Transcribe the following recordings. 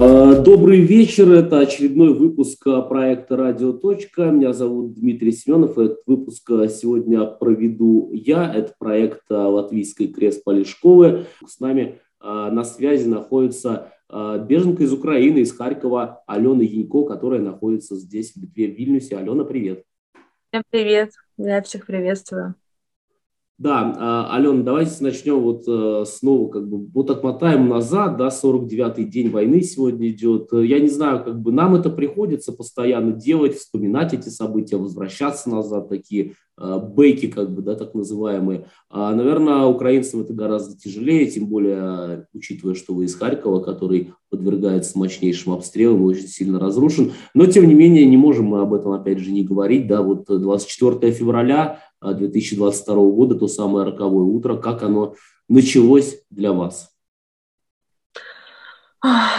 Э, добрый вечер, это очередной выпуск проекта «Радио. Точка». Меня зовут Дмитрий Семенов, этот выпуск сегодня проведу я. Это проект Латвийской крест школы. С нами на связи находится беженка из Украины, из Харькова, Алена Янько, которая находится здесь, в Литве, в Вильнюсе. Алена, привет. Всем привет, я всех приветствую. Да, а, Алена, давайте начнем вот э, снова, как бы, вот отмотаем назад, да, 49-й день войны сегодня идет. Я не знаю, как бы нам это приходится постоянно делать, вспоминать эти события, возвращаться назад, такие э, бейки, как бы, да, так называемые. А, наверное, украинцам это гораздо тяжелее, тем более, учитывая, что вы из Харькова, который подвергается мощнейшим обстрелам, очень сильно разрушен. Но, тем не менее, не можем мы об этом, опять же, не говорить, да, вот 24 февраля 2022 года, то самое роковое утро, как оно началось для вас?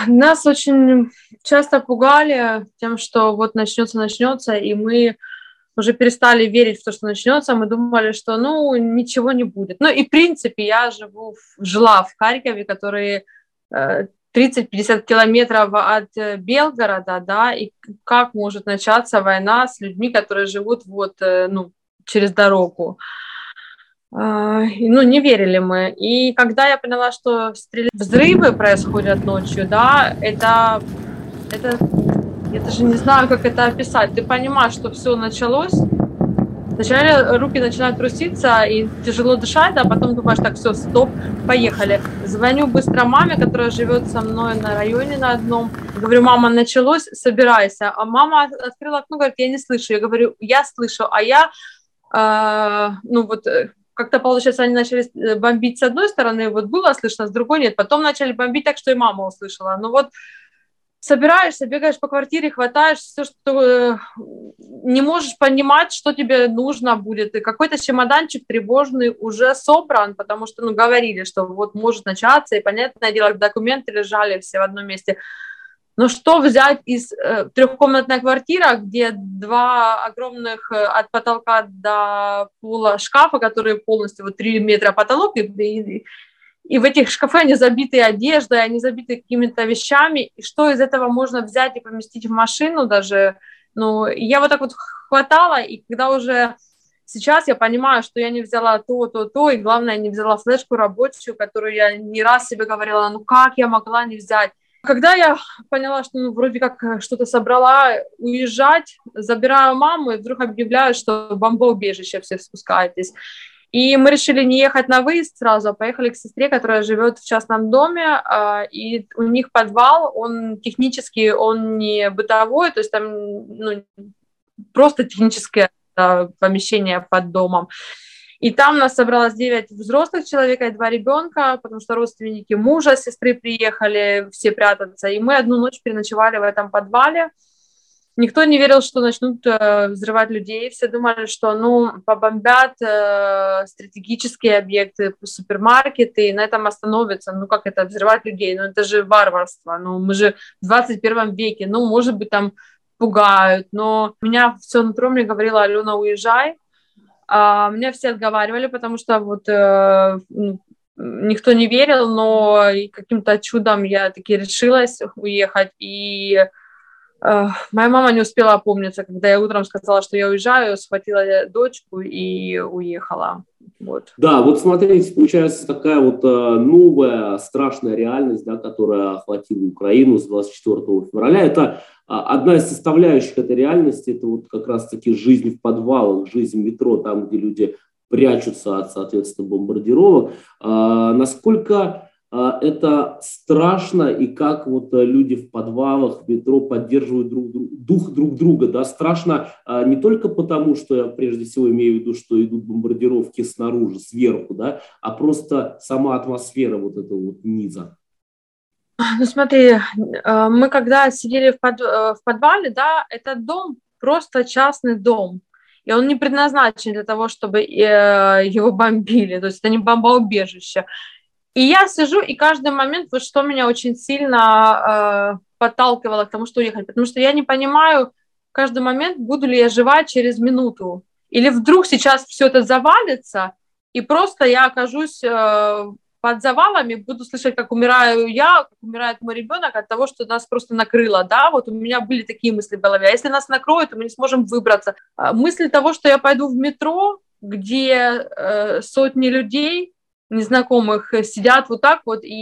Нас очень часто пугали тем, что вот начнется, начнется, и мы уже перестали верить в то, что начнется, мы думали, что, ну, ничего не будет. Ну, и, в принципе, я живу, жила в Харькове, который 30-50 э, километров от э, Белгорода, да, и как может начаться война с людьми, которые живут вот, э, ну, через дорогу. А, ну, не верили мы. И когда я поняла, что взрывы происходят ночью, да, это, это, я даже не знаю, как это описать. Ты понимаешь, что все началось, Вначале руки начинают труситься и тяжело дышать, а потом думаешь, так, все, стоп, поехали. Звоню быстро маме, которая живет со мной на районе на одном. Говорю, мама, началось, собирайся. А мама открыла окно, говорит, я не слышу. Я говорю, я слышу, а я ну вот э, как-то, получается, они начали э, бомбить с одной стороны, вот было слышно, с другой нет. Потом начали бомбить так, что и мама услышала. Ну вот собираешься, бегаешь по квартире, хватаешь все, что э, не можешь понимать, что тебе нужно будет. И какой-то чемоданчик тревожный уже собран, потому что, ну, говорили, что вот может начаться, и, понятное дело, документы лежали все в одном месте. Но что взять из э, трехкомнатной квартиры, где два огромных э, от потолка до пола шкафа, которые полностью вот 3 метра потолок, и, и, и в этих шкафах они забиты одеждой, они забиты какими-то вещами, и что из этого можно взять и поместить в машину даже, ну, я вот так вот хватала, и когда уже сейчас я понимаю, что я не взяла то, то, то, и главное, не взяла флешку рабочую, которую я не раз себе говорила, ну как я могла не взять, когда я поняла, что ну, вроде как э, что-то собрала уезжать, забираю маму и вдруг объявляю, что бомбоубежище все спускаетесь. И мы решили не ехать на выезд сразу, а поехали к сестре, которая живет в частном доме, а, и у них подвал, он технически, он не бытовой, то есть там ну, просто техническое помещение под домом. И там нас собралось 9 взрослых человек и два ребенка, потому что родственники мужа, сестры приехали все прятаться. И мы одну ночь переночевали в этом подвале. Никто не верил, что начнут э, взрывать людей. Все думали, что ну, побомбят э, стратегические объекты, супермаркеты, и на этом остановятся. Ну, как это, взрывать людей? Ну, это же варварство. Ну, мы же в 21 веке. Ну, может быть, там пугают. Но меня все нутро мне говорила, Алена, уезжай, а, меня все отговаривали, потому что вот э, никто не верил, но каким-то чудом я таки решилась уехать. И э, моя мама не успела опомниться, когда я утром сказала, что я уезжаю, схватила дочку и уехала. Вот. Да, вот смотрите, получается такая вот э, новая страшная реальность, да, которая охватила Украину с 24 февраля. Это одна из составляющих этой реальности – это вот как раз-таки жизнь в подвалах, жизнь в метро, там, где люди прячутся от, соответственно, бомбардировок. А, насколько а, это страшно и как вот люди в подвалах, в метро поддерживают друг, дух друг друга. Да? Страшно не только потому, что я прежде всего имею в виду, что идут бомбардировки снаружи, сверху, да? а просто сама атмосфера вот этого вот низа. Ну смотри, э, мы когда сидели в, под, э, в подвале, да, этот дом просто частный дом. И он не предназначен для того, чтобы э, его бомбили. То есть это не бомбоубежище. И я сижу, и каждый момент, вот что меня очень сильно э, подталкивало к тому, что уехать. Потому что я не понимаю каждый момент, буду ли я жива через минуту. Или вдруг сейчас все это завалится, и просто я окажусь э, под завалами буду слышать, как умираю я, как умирает мой ребенок от того, что нас просто накрыло, да, вот у меня были такие мысли в голове, а если нас накроют, то мы не сможем выбраться. А мысли того, что я пойду в метро, где э, сотни людей, незнакомых сидят вот так вот, и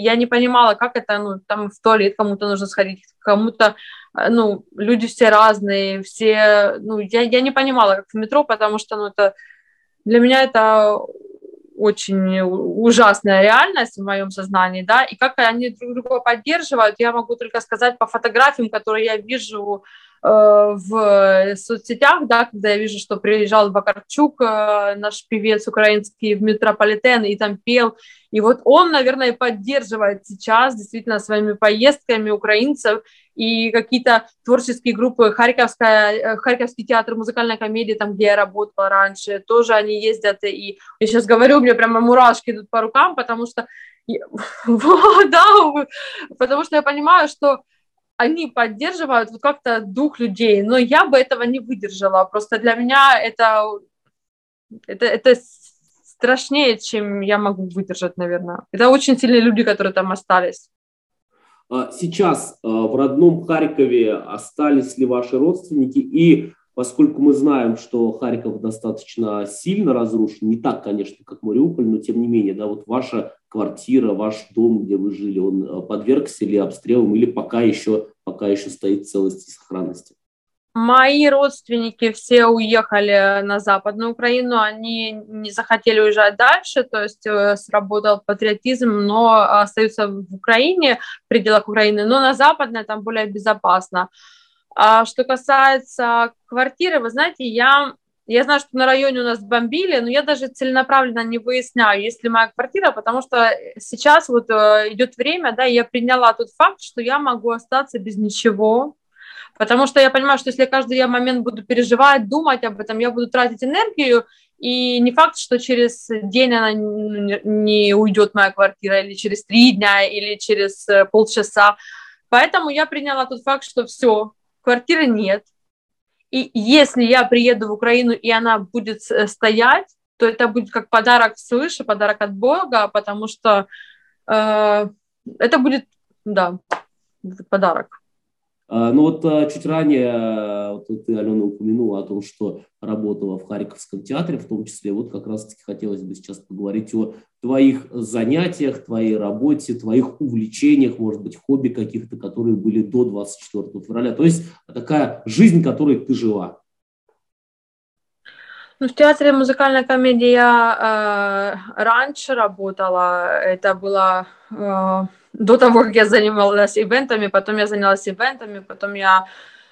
я не понимала, как это, ну, там в туалет кому-то нужно сходить, кому-то, э, ну, люди все разные, все, ну, я, я не понимала, как в метро, потому что, ну, это, для меня это очень ужасная реальность в моем сознании, да, и как они друг друга поддерживают, я могу только сказать по фотографиям, которые я вижу в соцсетях, да, когда я вижу, что приезжал Вакарчук, э, наш певец украинский, в метрополитен и там пел, и вот он, наверное, поддерживает сейчас действительно своими поездками украинцев, и какие-то творческие группы, Харьковская, э, Харьковский театр музыкальной комедии, там, где я работала раньше, тоже они ездят, и я сейчас говорю, мне прямо мурашки идут по рукам, потому что, да, потому что я понимаю, что они поддерживают вот как-то дух людей, но я бы этого не выдержала, просто для меня это, это, это страшнее, чем я могу выдержать, наверное. Это очень сильные люди, которые там остались. А сейчас а, в родном Харькове остались ли ваши родственники? И поскольку мы знаем, что Харьков достаточно сильно разрушен, не так, конечно, как Мариуполь, но тем не менее, да, вот ваша квартира, ваш дом, где вы жили, он а, подвергся ли обстрелам или пока еще, пока еще стоит в целости и сохранности? Мои родственники все уехали на Западную Украину, они не захотели уезжать дальше, то есть э, сработал патриотизм, но остаются в Украине, в пределах Украины, но на Западной там более безопасно. А что касается квартиры, вы знаете, я, я знаю, что на районе у нас бомбили, но я даже целенаправленно не выясняю, есть ли моя квартира, потому что сейчас вот э, идет время, да, и я приняла тот факт, что я могу остаться без ничего, Потому что я понимаю, что если каждый момент буду переживать, думать об этом, я буду тратить энергию, и не факт, что через день она не уйдет моя квартира, или через три дня, или через э, полчаса. Поэтому я приняла тот факт, что все, квартиры нет. И если я приеду в Украину, и она будет э, стоять, то это будет как подарок свыше, подарок от Бога, потому что э, это будет, да, подарок. А, ну вот а, чуть ранее а, вот ты, Алена, упомянула о том, что работала в Харьковском театре, в том числе. Вот как раз-таки хотелось бы сейчас поговорить о твоих занятиях, твоей работе, твоих увлечениях, может быть, хобби каких-то, которые были до 24 февраля. То есть такая жизнь, которой ты жила. Ну, в театре музыкальной комедии я э, раньше работала. Это было э, до того, как я занималась ивентами, потом я занялась ивентами, потом я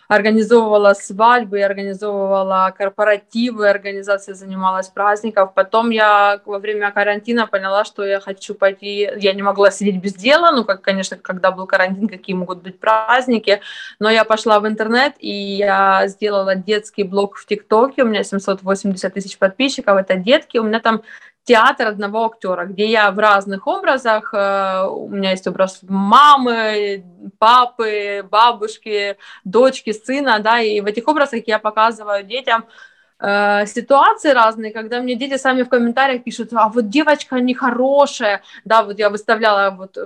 организовывала свадьбы, организовывала корпоративы, организация занималась праздников. Потом я во время карантина поняла, что я хочу пойти, я не могла сидеть без дела, ну, как, конечно, когда был карантин, какие могут быть праздники, но я пошла в интернет, и я сделала детский блог в ТикТоке, у меня 780 тысяч подписчиков, это детки, у меня там театр одного актера, где я в разных образах, э, у меня есть образ мамы, папы, бабушки, дочки, сына, да, и в этих образах я показываю детям Э, ситуации разные, когда мне дети сами в комментариях пишут, а вот девочка нехорошая, да, вот я выставляла вот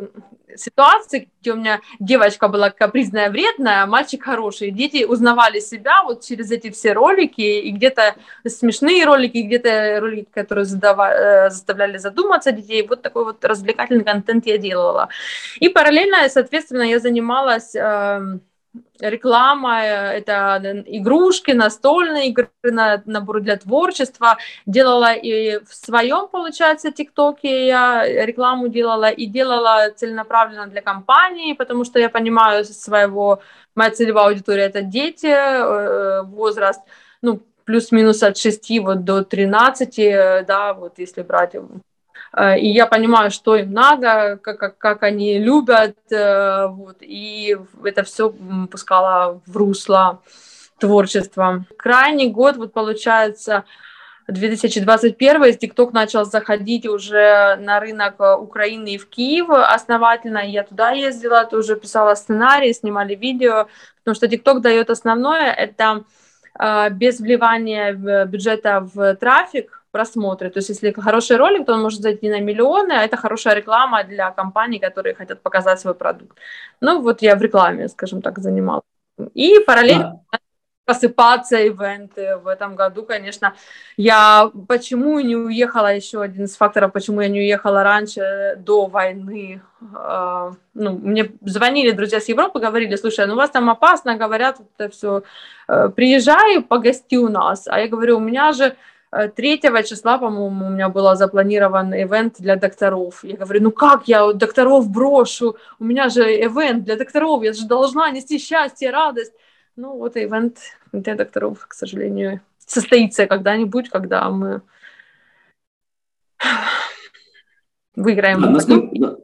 ситуации, где у меня девочка была капризная, вредная, а мальчик хороший. Дети узнавали себя вот через эти все ролики, и где-то смешные ролики, где-то ролики, которые задава, э, заставляли задуматься детей. Вот такой вот развлекательный контент я делала. И параллельно, соответственно, я занималась э, реклама, э, это игрушки, настольные игры, наборы для творчества. Делала и в своем, получается, ТикТоке я рекламу делала, и делала целенаправленно для компании, потому что я понимаю своего, моя целевая аудитория – это дети, э, возраст, ну, плюс-минус от 6 вот до 13, э, да, вот если брать и я понимаю, что им надо, как, как, как они любят, э, вот, и это все пускала в русло творчества. Крайний год, вот получается, 2021 TikTok начал заходить уже на рынок Украины и в Киев основательно. Я туда ездила, тоже писала сценарий, снимали видео, потому что TikTok дает основное, это э, без вливания бюджета в трафик, просмотры. То есть если хороший ролик, то он может зайти на миллионы, а это хорошая реклама для компаний, которые хотят показать свой продукт. Ну вот я в рекламе, скажем так, занималась. И параллельно да просыпаться ивенты в этом году, конечно. Я почему не уехала, еще один из факторов, почему я не уехала раньше, до войны. А, ну, мне звонили друзья с Европы, говорили, слушай, ну у вас там опасно, говорят, это все, э, приезжай, погости у нас. А я говорю, у меня же 3 э, числа, по-моему, у меня был запланирован ивент для докторов. Я говорю, ну как я докторов брошу? У меня же ивент для докторов, я же должна нести счастье, радость. Ну, вот ивент для докторов, к сожалению, состоится когда-нибудь, когда мы выиграем. Да, насколько,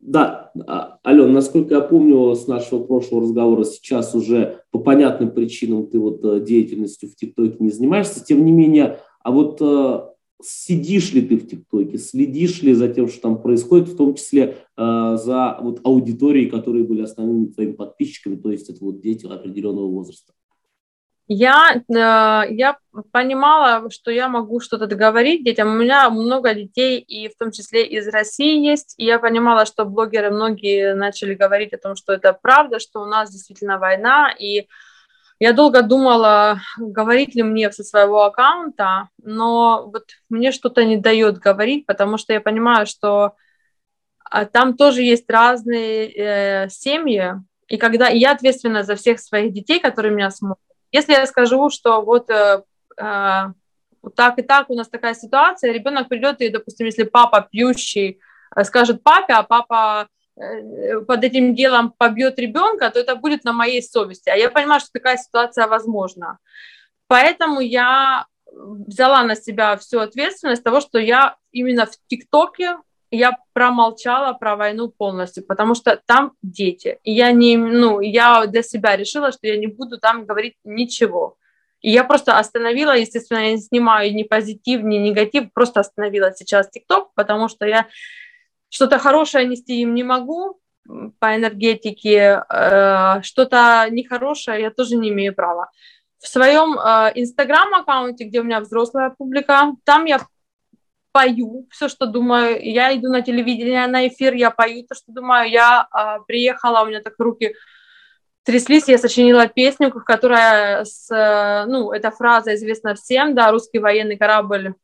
да, да, Ален, насколько я помню с нашего прошлого разговора, сейчас уже по понятным причинам ты вот э, деятельностью в ТикТоке не занимаешься, тем не менее, а вот э, сидишь ли ты в ТикТоке, следишь ли за тем, что там происходит, в том числе э, за вот аудиторией, которые были основными твоими подписчиками, то есть это вот дети определенного возраста? Я, э, я понимала, что я могу что-то договорить детям. У меня много детей, и в том числе из России есть. И я понимала, что блогеры многие начали говорить о том, что это правда, что у нас действительно война. И я долго думала, говорить ли мне со своего аккаунта, но вот мне что-то не дает говорить, потому что я понимаю, что а, там тоже есть разные э, семьи, и когда и я ответственна за всех своих детей, которые меня смотрят. Если я скажу, что вот, э, э, так и так у нас такая ситуация, ребенок придет и, допустим, если папа пьющий э, скажет папе, а папа под этим делом побьет ребенка, то это будет на моей совести. А я понимаю, что такая ситуация возможна. Поэтому я взяла на себя всю ответственность того, что я именно в ТикТоке я промолчала про войну полностью, потому что там дети. И я не, ну, я для себя решила, что я не буду там говорить ничего. И я просто остановила, естественно, я не снимаю ни позитив, ни негатив, просто остановила сейчас ТикТок, потому что я что-то хорошее нести им не могу по энергетике, э, что-то нехорошее я тоже не имею права. В своем э, инстаграм-аккаунте, где у меня взрослая публика, там я пою все, что думаю. Я иду на телевидение, на эфир, я пою то, что думаю. Я а, приехала, у меня так руки тряслись, я сочинила песню, которая с, ну, эта фраза известна всем, да, русский военный корабль,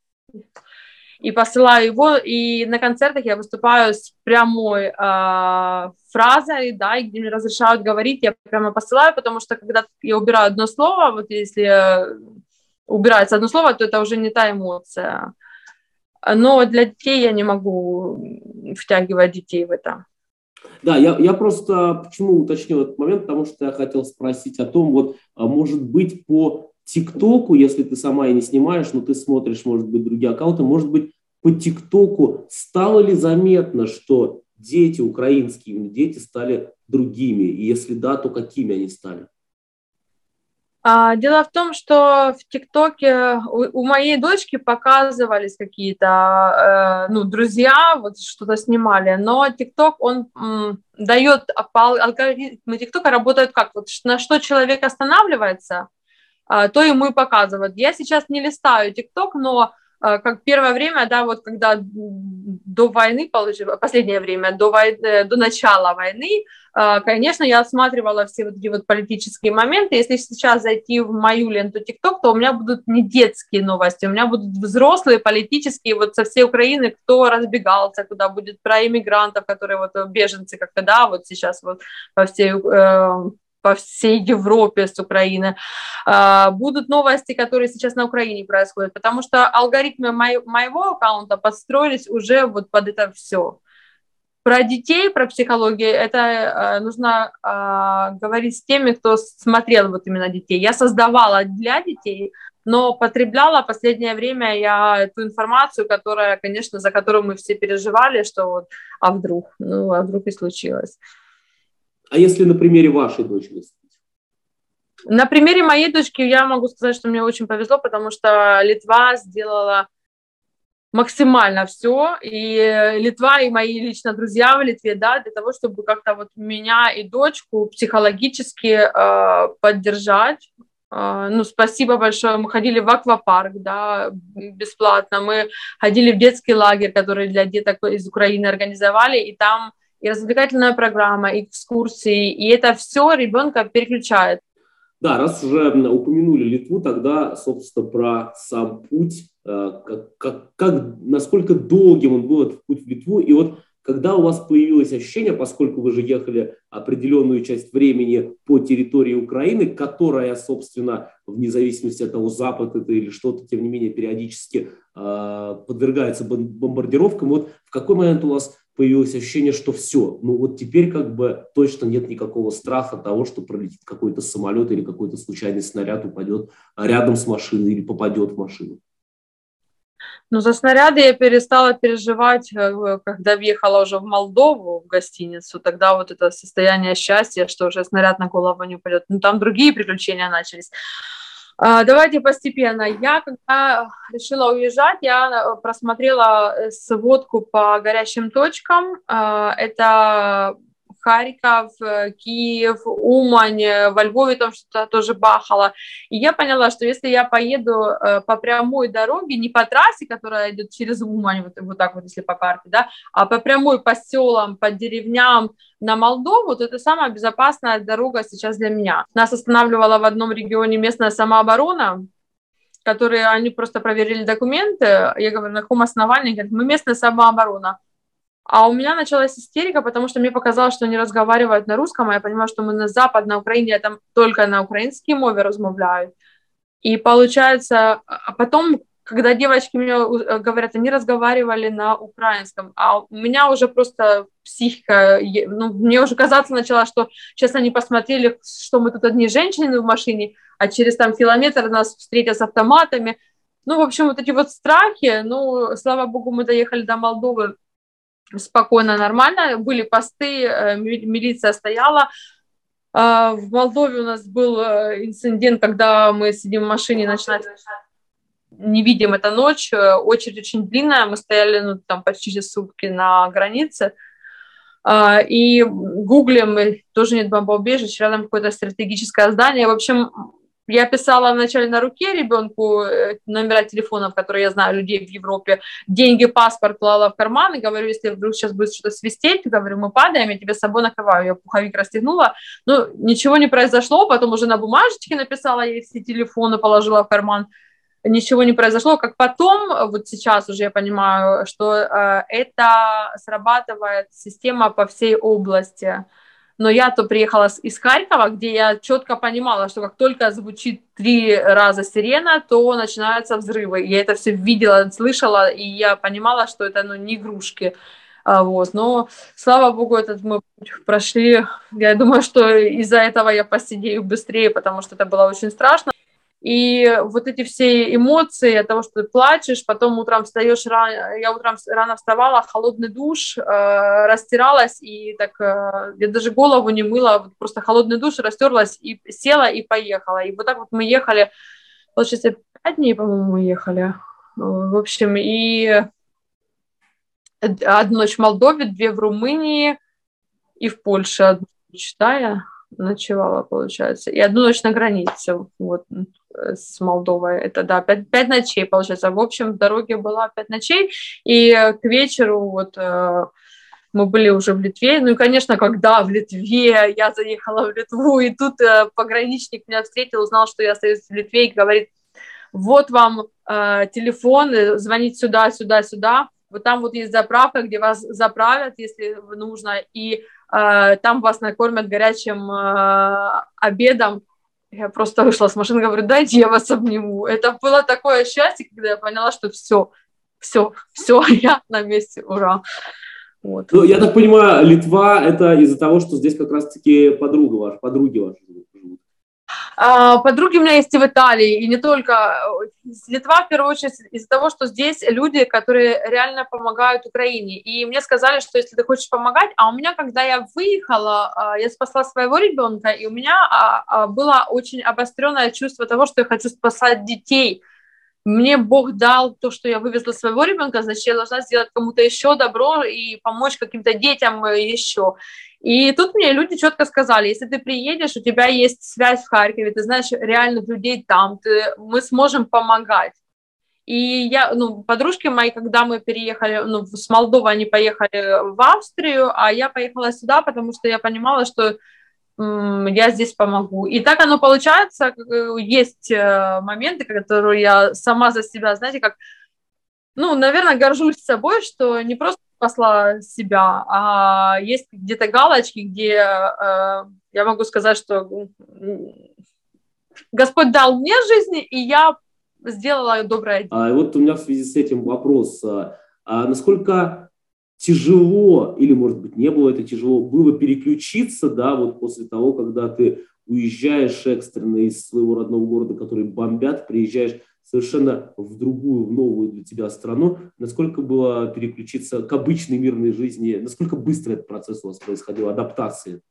и посылаю его, и на концертах я выступаю с прямой э, фразой, да, и где мне разрешают говорить, я прямо посылаю, потому что когда я убираю одно слово, вот если убирается одно слово, то это уже не та эмоция, но для детей я не могу втягивать детей в это. Да, я, я просто почему уточнил этот момент, потому что я хотел спросить о том, вот, а может быть, по ТикТоку, если ты сама и не снимаешь, но ты смотришь, может быть, другие аккаунты, может быть, по ТикТоку стало ли заметно, что дети украинские, дети стали другими? И если да, то какими они стали? А, дело в том, что в ТикТоке у, моей дочки показывались какие-то э, ну, друзья, вот что-то снимали, но ТикТок, он дает, алгоритмы ТикТока работают как? Вот на что человек останавливается, то ему и показывают. Я сейчас не листаю ТикТок, но э, как первое время, да, вот когда до войны, последнее время, до, войны, до начала войны, а, конечно, я осматривала все вот эти вот политические моменты. Если сейчас зайти в мою ленту ТикТок, то у меня будут не детские новости, у меня будут взрослые политические, вот со всей Украины, кто разбегался, куда будет про иммигрантов, которые вот беженцы, как то да, вот сейчас вот по всей э, по всей Европе с Украины. А, будут новости, которые сейчас на Украине происходят, потому что алгоритмы моего аккаунта подстроились уже вот под это все. Про детей, про психологию, это э, нужно э, говорить с теми, кто смотрел вот именно детей. Я создавала для детей, но потребляла последнее время я эту информацию, которая, конечно, за которую мы все переживали, что вот, а вдруг, ну, а вдруг и случилось. А если на примере вашей дочери? На примере моей дочки я могу сказать, что мне очень повезло, потому что Литва сделала максимально все, и Литва, и мои лично друзья в Литве, да, для того, чтобы как-то вот меня и дочку психологически э, поддержать, А, ну, спасибо большое. Мы ходили в аквапарк, да, бесплатно. Мы ходили в детский лагерь, который для деток из Украины организовали, и там и развлекательная программа, и экскурсии, и это все ребенка переключает. Да, раз уже упомянули Литву, тогда, собственно, про сам путь, э, как, как, как, насколько долгим он был этот путь в Литву, и вот когда у вас появилось ощущение, поскольку вы же ехали определенную часть времени по территории Украины, которая, собственно, вне зависимости от того, Запад это или что-то, тем не менее, периодически э, подвергается бомбардировкам, вот в какой момент у вас появилось ощущение, что все, ну вот теперь как бы точно нет никакого страха того, что пролетит какой-то самолет или какой-то случайный снаряд упадет рядом с машиной или попадет в машину? Ну, за снаряды я перестала переживать, э, когда въехала уже в Молдову, в гостиницу. Тогда вот это состояние счастья, что уже снаряд на голову не упадет. Ну, там другие приключения начались. А, давайте постепенно. Я, когда решила уезжать, я э, просмотрела э, сводку по горящим точкам. А, это Харьков, э, Киев, Умань, э, во Львове там что-то тоже бахало. И я поняла, что если я поеду э, по прямой дороге, не по трассе, которая идет через Умань, вот, вот так вот, если по карте, да, а по прямой, по селам, по деревням на Молдову, то это самая безопасная дорога сейчас для меня. Нас останавливала в одном регионе местная самооборона, которые они просто проверили документы. Я говорю, на каком основании? Говорят, мы местная самооборона. А у меня началась истерика, потому что мне показалось, что они разговаривают на русском, а я понимаю, что мы на Запад, на Украине, я там только на украинской мове размовляют. И получается, а потом, когда девочки мне э, говорят, они разговаривали на украинском, а у меня уже просто психика, ну, мне уже казаться начала, что сейчас они посмотрели, что мы тут одни женщины в машине, а через там километр нас встретят с автоматами. Ну, в общем, вот эти вот страхи, ну, слава богу, мы доехали до Молдовы спокойно, нормально. Были посты, э, милиция стояла. А, в Молдове у нас был э, инцидент, когда мы сидим в машине, начинать не видим это ночь, э, очередь очень длинная, мы стояли ну, там почти сутки на границе, а, и гуглим, тоже нет бомбоубежищ, рядом какое-то стратегическое здание. В общем, я писала вначале на руке ребенку э, номера телефонов, которые я знаю людей в Европе, деньги, паспорт клала в карман и говорю, если вдруг сейчас будет что-то свистеть, говорю, мы падаем, я тебе с собой накрываю. Я пуховик расстегнула, ну, ничего не произошло, потом уже на бумажечке написала ей все телефоны, положила в карман, ничего не произошло, как потом, вот сейчас уже я понимаю, что э, это срабатывает система по всей области, но я то приехала из Харькова, где я четко понимала, что как только звучит три раза сирена, то начинаются взрывы. Я это все видела, слышала, и я понимала, что это ну, не игрушки. А, вот. Но, слава богу, этот мы прошли. Я думаю, что из-за этого я посидею быстрее, потому что это было очень страшно. И вот эти все эмоции от того, что ты плачешь, потом утром встаешь рано, я утром рано вставала, холодный душ, э, растиралась, и так, э, я даже голову не мыла, просто холодный душ, растерлась, и села, и поехала. И вот так вот мы ехали, получается, пять дней, по-моему, мы ехали. В общем, и одну ночь в Молдове, две в Румынии, и в Польше одну ночь, да, я ночевала, получается, и одну ночь на границе, вот, с Молдовой. Это, да, пять, пять ночей, получается. В общем, в дороге была пять ночей, и к вечеру вот э, мы были уже в Литве. Ну и, конечно, когда в Литве, я заехала в Литву, и тут э, пограничник меня встретил, узнал, что я остаюсь в Литве, и говорит, вот вам э, телефон, звонить сюда, сюда, сюда. Вот там вот есть заправка, где вас заправят, если нужно, и э, там вас накормят горячим э, обедом я просто вышла с машины, говорю, дайте я вас обниму. Это было такое счастье, когда я поняла, что все, все, все, я на месте, ура. Вот. Ну, я так понимаю, Литва это из-за того, что здесь как раз-таки подруга ваша, подруги ваши живут. А, подруги у меня есть и в Италии, и не только. Литва, в первую очередь, из-за того, что здесь люди, которые реально помогают Украине. И мне сказали, что если ты хочешь помогать, а у меня, когда я выехала, а, я спасла своего ребенка, и у меня а, было очень обостренное чувство того, что я хочу спасать детей. Мне Бог дал то, что я вывезла своего ребенка, значит, я должна сделать кому-то еще добро и помочь каким-то детям еще. И тут мне люди четко сказали, если ты приедешь, у тебя есть связь в Харькове, ты знаешь реальных людей там, ты, мы сможем помогать. И я, ну, подружки мои, когда мы переехали, ну, с Молдовы они поехали в Австрию, а я поехала сюда, потому что я понимала, что я здесь помогу. И так оно получается, есть э, моменты, которые я сама за себя, знаете, как, ну, наверное, горжусь собой, что не просто спасла себя, а есть где-то галочки, где э, я могу сказать, что Господь дал мне жизнь, и я сделала доброе дело. А вот у меня в связи с этим вопрос. А, а насколько тяжело, или, может быть, не было это тяжело, было переключиться, да, вот после того, когда ты уезжаешь экстренно из своего родного города, который бомбят, приезжаешь совершенно в другую, в новую для тебя страну. Насколько было переключиться к обычной мирной жизни? Насколько быстро этот процесс у вас происходил, адаптации?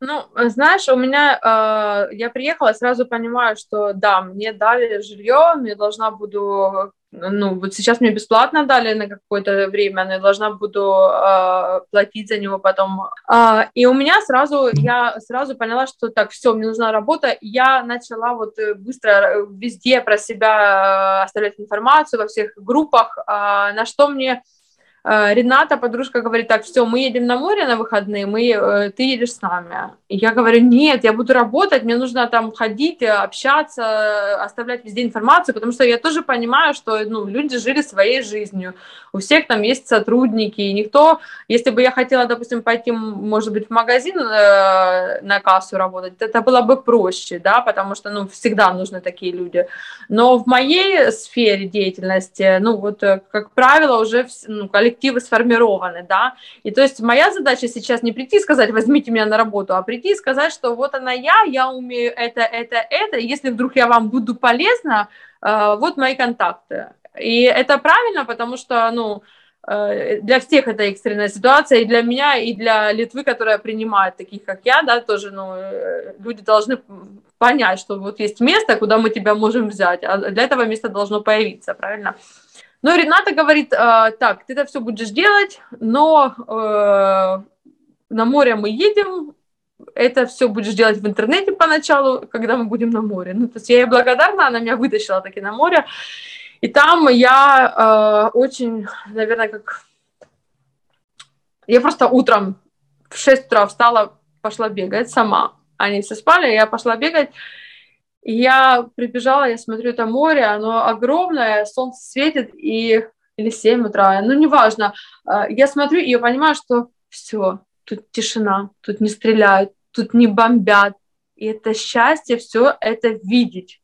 Ну, знаешь, у меня, э, я приехала, сразу понимаю, что да, мне дали жилье, мне должна буду ну, вот сейчас мне бесплатно дали на какое-то время, но я должна буду э, платить за него потом. Э, и у меня сразу, я сразу поняла, что так, все, мне нужна работа. Я начала вот э, быстро э, везде про себя э, оставлять информацию во всех группах, э, на что мне Рената, подружка, говорит, так, все, мы едем на море на выходные, мы, э, ты едешь с нами. И я говорю, нет, я буду работать, мне нужно там ходить, общаться, оставлять везде информацию, потому что я тоже понимаю, что ну, люди жили своей жизнью, у всех там есть сотрудники, и никто, если бы я хотела, допустим, пойти, может быть, в магазин э, на кассу работать, это было бы проще, да, потому что, ну, всегда нужны такие люди. Но в моей сфере деятельности, ну, вот, э, как правило, уже ну, коллективы сформированы, да, и то есть моя задача сейчас не прийти и сказать, возьмите меня на работу, а прийти и сказать, что вот она я, я умею это, это, это, если вдруг я вам буду полезна, э, вот мои контакты. И это правильно, потому что, ну, э, для всех это экстренная ситуация, и для меня, и для Литвы, которая принимает таких, как я, да, тоже, ну, э, люди должны понять, что вот есть место, куда мы тебя можем взять, а для этого места должно появиться, правильно? Но Рената говорит, э, так, ты это все будешь делать, но э, на море мы едем, это все будешь делать в интернете поначалу, когда мы будем на море. Ну, то есть я ей благодарна, она меня вытащила таки на море. И там я э, очень, наверное, как... Я просто утром в 6 утра встала, пошла бегать сама. Они все спали, я пошла бегать. И я прибежала, я смотрю, это море, оно огромное, солнце светит, и или 7 утра, ну, неважно. Э, я смотрю, и я понимаю, что все, тут тишина, тут не стреляют, тут не бомбят. И это счастье все это видеть.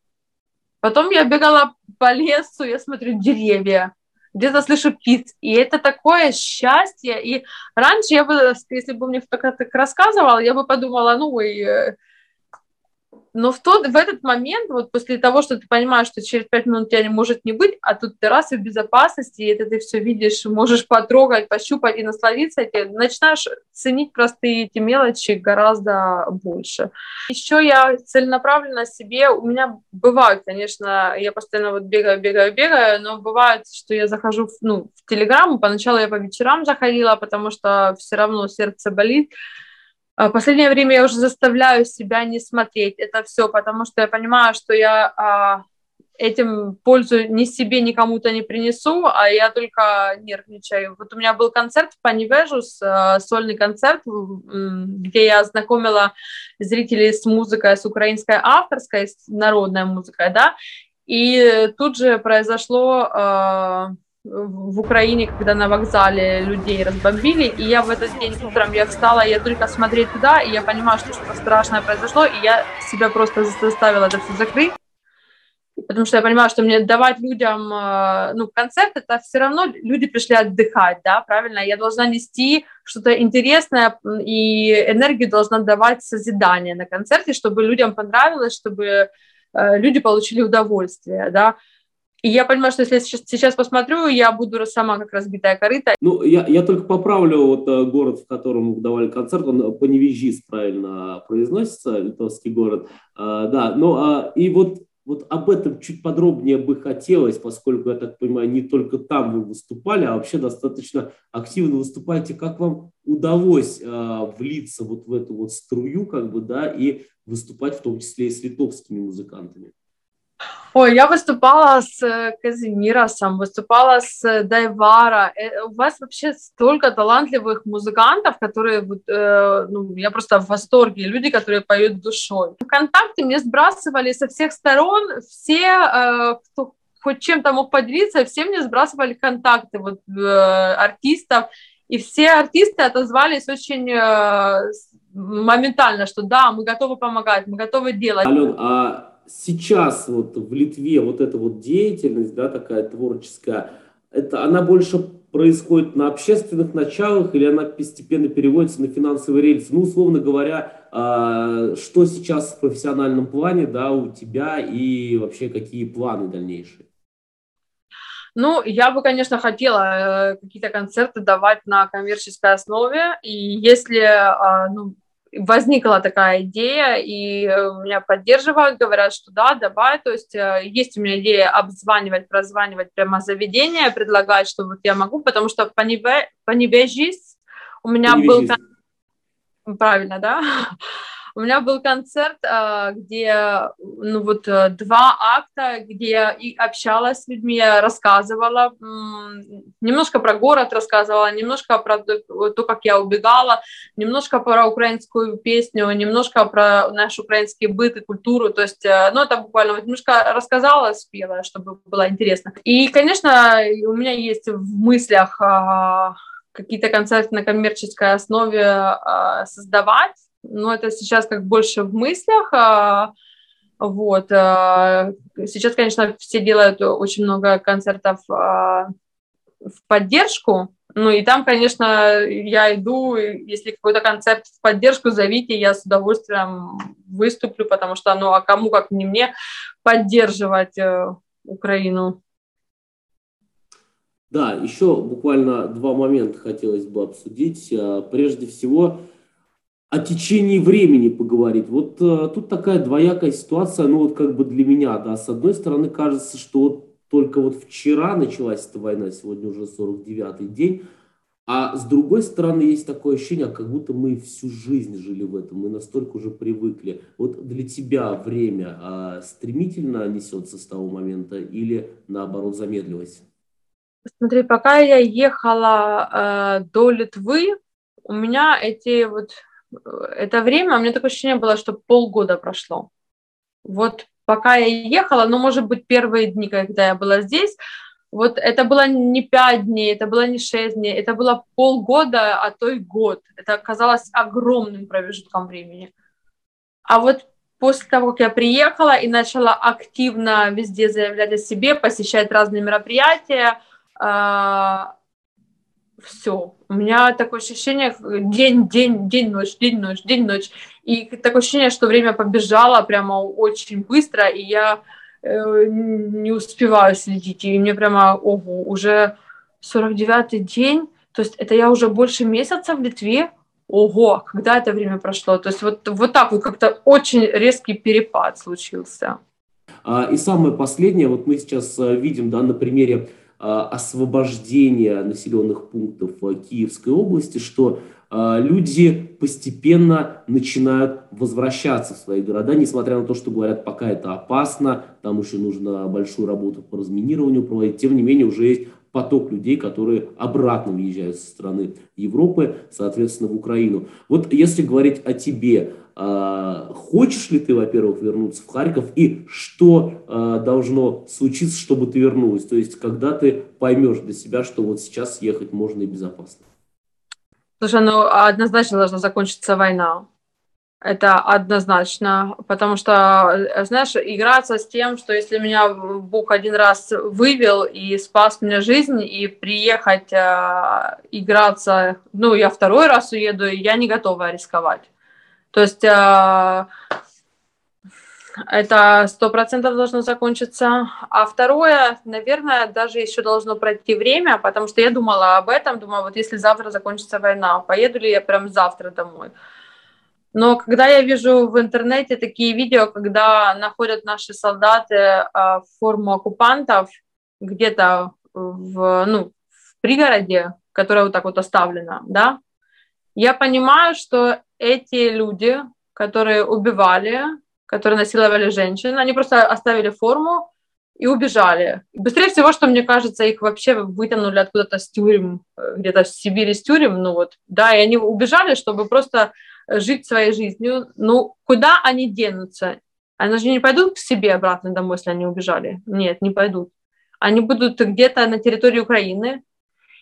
Потом я бегала по лесу, я смотрю деревья, где-то слышу птиц. И это такое счастье. И раньше я бы, если бы мне кто-то так рассказывал, я бы подумала, ну, э, но в, тот, в этот момент, вот после того, что ты понимаешь, что через пять минут тебя не может не быть, а тут ты раз и в безопасности, и это ты все видишь, можешь потрогать, пощупать и насладиться этим, начинаешь ценить простые эти мелочи гораздо больше. Еще я целенаправленно себе, у меня бывают, конечно, я постоянно вот бегаю, бегаю, бегаю, но бывает, что я захожу в, ну, в Телеграм, поначалу я по вечерам заходила, потому что все равно сердце болит, последнее время я уже заставляю себя не смотреть это все, потому что я понимаю, что я а, этим пользу ни себе, ни кому-то не принесу, а я только нервничаю. Вот у меня был концерт в Панивежус, а, сольный концерт, где я знакомила зрителей с музыкой, с украинской авторской, с народной музыкой, да, и тут же произошло в Украине, когда на вокзале людей разбомбили, и я в этот день утром я встала, я только смотреть туда, и я понимаю, что что-то страшное произошло, и я себя просто заставила это все закрыть, потому что я понимаю, что мне давать людям, э, ну, концерт, это все равно люди пришли отдыхать, да, правильно, я должна нести что-то интересное, и энергию должна давать созидание на концерте, чтобы людям понравилось, чтобы э, люди получили удовольствие, да, и я понимаю, что если я сейчас, посмотрю, я буду сама как разбитая корыта. Ну, я, я только поправлю вот э, город, в котором давали концерт, он Поневижис правильно произносится, литовский город. А, да, ну, а, и вот вот об этом чуть подробнее бы хотелось, поскольку, я так понимаю, не только там вы выступали, а вообще достаточно активно выступаете. Как вам удалось э, влиться вот в эту вот струю, как бы, да, и выступать в том числе и с литовскими музыкантами? Ой, я выступала с э, Казимиросом, выступала с Дайвара. Э, у вас вообще столько талантливых музыкантов, которые, э, ну, я просто в восторге, люди, которые поют душой. Вконтакте мне сбрасывали со всех сторон все, э, кто хоть чем-то мог поделиться, все мне сбрасывали контакты вот, э, артистов, и все артисты отозвались очень э, моментально, что да, мы готовы помогать, мы готовы делать. Ален, а сейчас вот в Литве вот эта вот деятельность, да, такая творческая, это она больше происходит на общественных началах или она постепенно переводится на финансовые рельсы? Ну, условно говоря, а, что сейчас в профессиональном плане, да, у тебя и вообще какие планы дальнейшие? Ну, я бы, конечно, хотела э, какие-то концерты давать на коммерческой основе, и если э, ну, возникла такая идея, и э, меня поддерживают, говорят, что да, давай, то есть э, есть у меня идея обзванивать, прозванивать прямо заведение, предлагать, что вот я могу, потому что по небежись у меня был... Правильно, да? У меня был концерт, а, где, ну вот, э, два акта, где я и общалась с людьми, рассказывала, немножко про город рассказывала, немножко про то, как я убегала, немножко про украинскую песню, немножко про наш украинский быт и культуру, то есть, э, ну, это буквально немножко рассказала, спела, чтобы было интересно. И, конечно, у меня есть в мыслях а, какие-то концерты на коммерческой основе а, создавать, но это сейчас как больше в мыслях. А, вот. А, сейчас, конечно, все делают очень много концертов а, в поддержку, ну и там, конечно, я иду, если какой-то концерт в поддержку, зовите, я с удовольствием выступлю, потому что, ну а кому, как не мне, поддерживать э, Украину. Да, еще буквально два момента хотелось бы обсудить. Прежде всего, о течении времени поговорить. Вот э, тут такая двоякая ситуация, ну вот как бы для меня, да, с одной стороны кажется, что вот только вот вчера началась эта война, сегодня уже 49-й день, а с другой стороны есть такое ощущение, как будто мы всю жизнь жили в этом, мы настолько уже привыкли. Вот для тебя время а, стремительно несется с того момента или наоборот замедлилось? Смотри, пока я ехала э, до Литвы, у меня эти вот это время, у меня такое ощущение было, что полгода прошло. Вот пока я ехала, ну, может быть, первые дни, когда я была здесь, вот это было не пять дней, это было не шесть дней, это было полгода, а то и год. Это оказалось огромным промежутком времени. А вот после того, как я приехала и начала активно везде заявлять о себе, посещать разные мероприятия, а, все. У меня такое ощущение день, день, день, ночь, день, ночь, день, ночь. И такое ощущение, что время побежало прямо очень быстро, и я э, не успеваю следить. И мне прямо, ого, уже 49-й день, то есть это я уже больше месяца в Литве, ого, когда это время прошло. То есть вот, вот так вот как-то очень резкий перепад случился. А, и самое последнее, вот мы сейчас э, видим, да, на примере освобождения населенных пунктов а, Киевской области, что а, люди постепенно начинают возвращаться в свои города, несмотря на то, что говорят, пока это опасно, там еще нужно большую работу по разминированию проводить, тем не менее уже есть поток людей, которые обратно въезжают со страны Европы, соответственно, в Украину. Вот если говорить о тебе, а, хочешь ли ты, во-первых, вернуться в Харьков и что а, должно случиться, чтобы ты вернулась? То есть, когда ты поймешь для себя, что вот сейчас ехать можно и безопасно? Слушай, ну однозначно должна закончиться война. Это однозначно, потому что, знаешь, играться с тем, что если меня Бог один раз вывел и спас мне жизнь, и приехать э, играться, ну, я второй раз уеду, я не готова рисковать. То есть э, это сто процентов должно закончиться. А второе, наверное, даже еще должно пройти время, потому что я думала об этом, думала, вот если завтра закончится война, поеду ли я прям завтра домой? Но когда я вижу в интернете такие видео, когда находят наши солдаты э, форму оккупантов где-то в, ну, в пригороде, которая вот так вот оставлена, да, я понимаю, что эти люди, которые убивали, которые насиловали женщин, они просто оставили форму и убежали. Быстрее всего, что мне кажется, их вообще вытянули откуда-то с тюрем, э, где-то в Сибири с тюрем, ну вот, да, и они убежали, чтобы просто жить своей жизнью. Ну, куда они денутся? Они же не пойдут к себе обратно домой, если они убежали. Нет, не пойдут. Они будут где-то на территории Украины,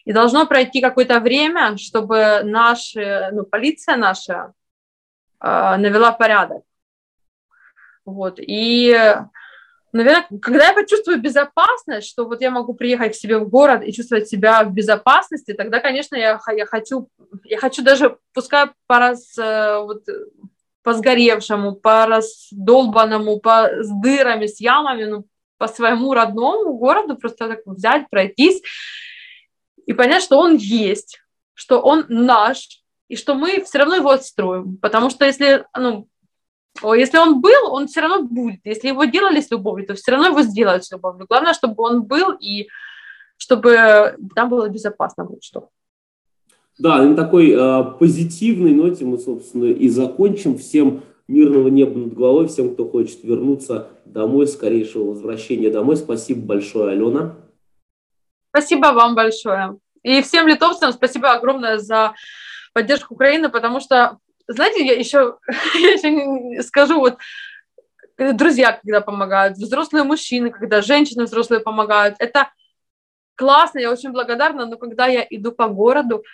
и должно пройти какое-то время, чтобы наша, ну, полиция наша э, навела порядок. Вот. И наверное, когда я почувствую безопасность, что вот я могу приехать к себе в город и чувствовать себя в безопасности, тогда, конечно, я, я хочу, я хочу даже, пускай по раз, э, вот, по сгоревшему, по раздолбанному, по, с дырами, с ямами, ну, по своему родному городу просто так взять, пройтись и понять, что он есть, что он наш, и что мы все равно его отстроим. Потому что если, ну, если он был, он все равно будет. Если его делали с любовью, то все равно его сделают с любовью. Главное, чтобы он был и чтобы там было безопасно. Вот что. Да, на такой э, позитивной ноте мы, собственно, и закончим. Всем мирного неба над головой, всем, кто хочет вернуться домой, скорейшего возвращения домой. Спасибо большое, Алена. Спасибо вам большое. И всем литовцам спасибо огромное за поддержку Украины, потому что знаете, я еще, я еще скажу, вот друзья, когда помогают, взрослые мужчины, когда женщины взрослые помогают, это классно, я очень благодарна, но когда я иду по городу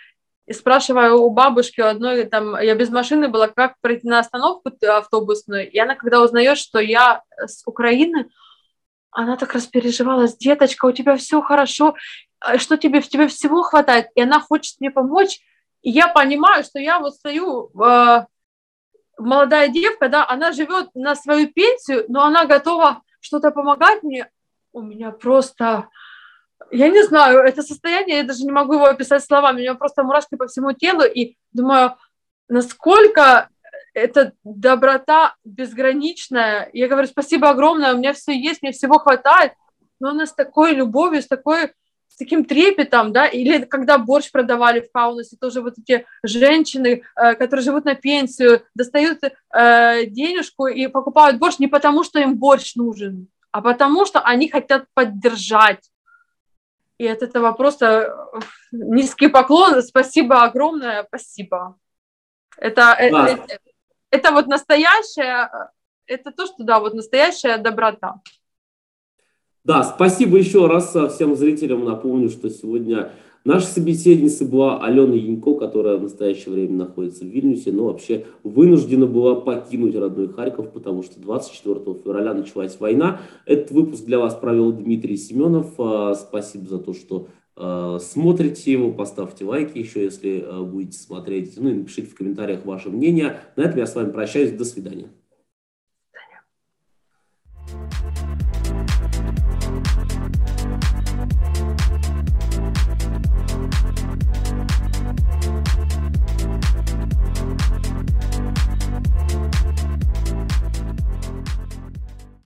и спрашиваю у бабушки одной, там, я без машины была, как пройти на остановку автобусную, и она, когда узнает, что я с Украины, она так распереживалась, деточка, у тебя все хорошо, а что тебе, тебе всего хватает, и она хочет мне помочь, я понимаю, что я вот стою, э, молодая девка, да, она живет на свою пенсию, но она готова что-то помогать мне. У меня просто, я не знаю, это состояние, я даже не могу его описать словами, у меня просто мурашки по всему телу, и думаю, насколько эта доброта безграничная. Я говорю, спасибо огромное, у меня все есть, мне всего хватает, но она с такой любовью, с такой таким трепетом, да, или когда борщ продавали в Каунасе, тоже вот эти женщины, э, которые живут на пенсию, достают э, денежку и покупают борщ не потому, что им борщ нужен, а потому что они хотят поддержать. И от этого просто э, низкий поклон, спасибо огромное, спасибо. Это, да. это, это вот настоящая, это то, что, да, вот настоящая доброта. Да, спасибо еще раз всем зрителям. Напомню, что сегодня наша собеседница была Алена Янько, которая в настоящее время находится в Вильнюсе, но вообще вынуждена была покинуть родной Харьков, потому что 24 февраля началась война. Этот выпуск для вас провел Дмитрий Семенов. А, спасибо за то, что а, смотрите его, поставьте лайки еще, если будете смотреть, ну и напишите в комментариях ваше мнение. На этом я с вами прощаюсь. До свидания.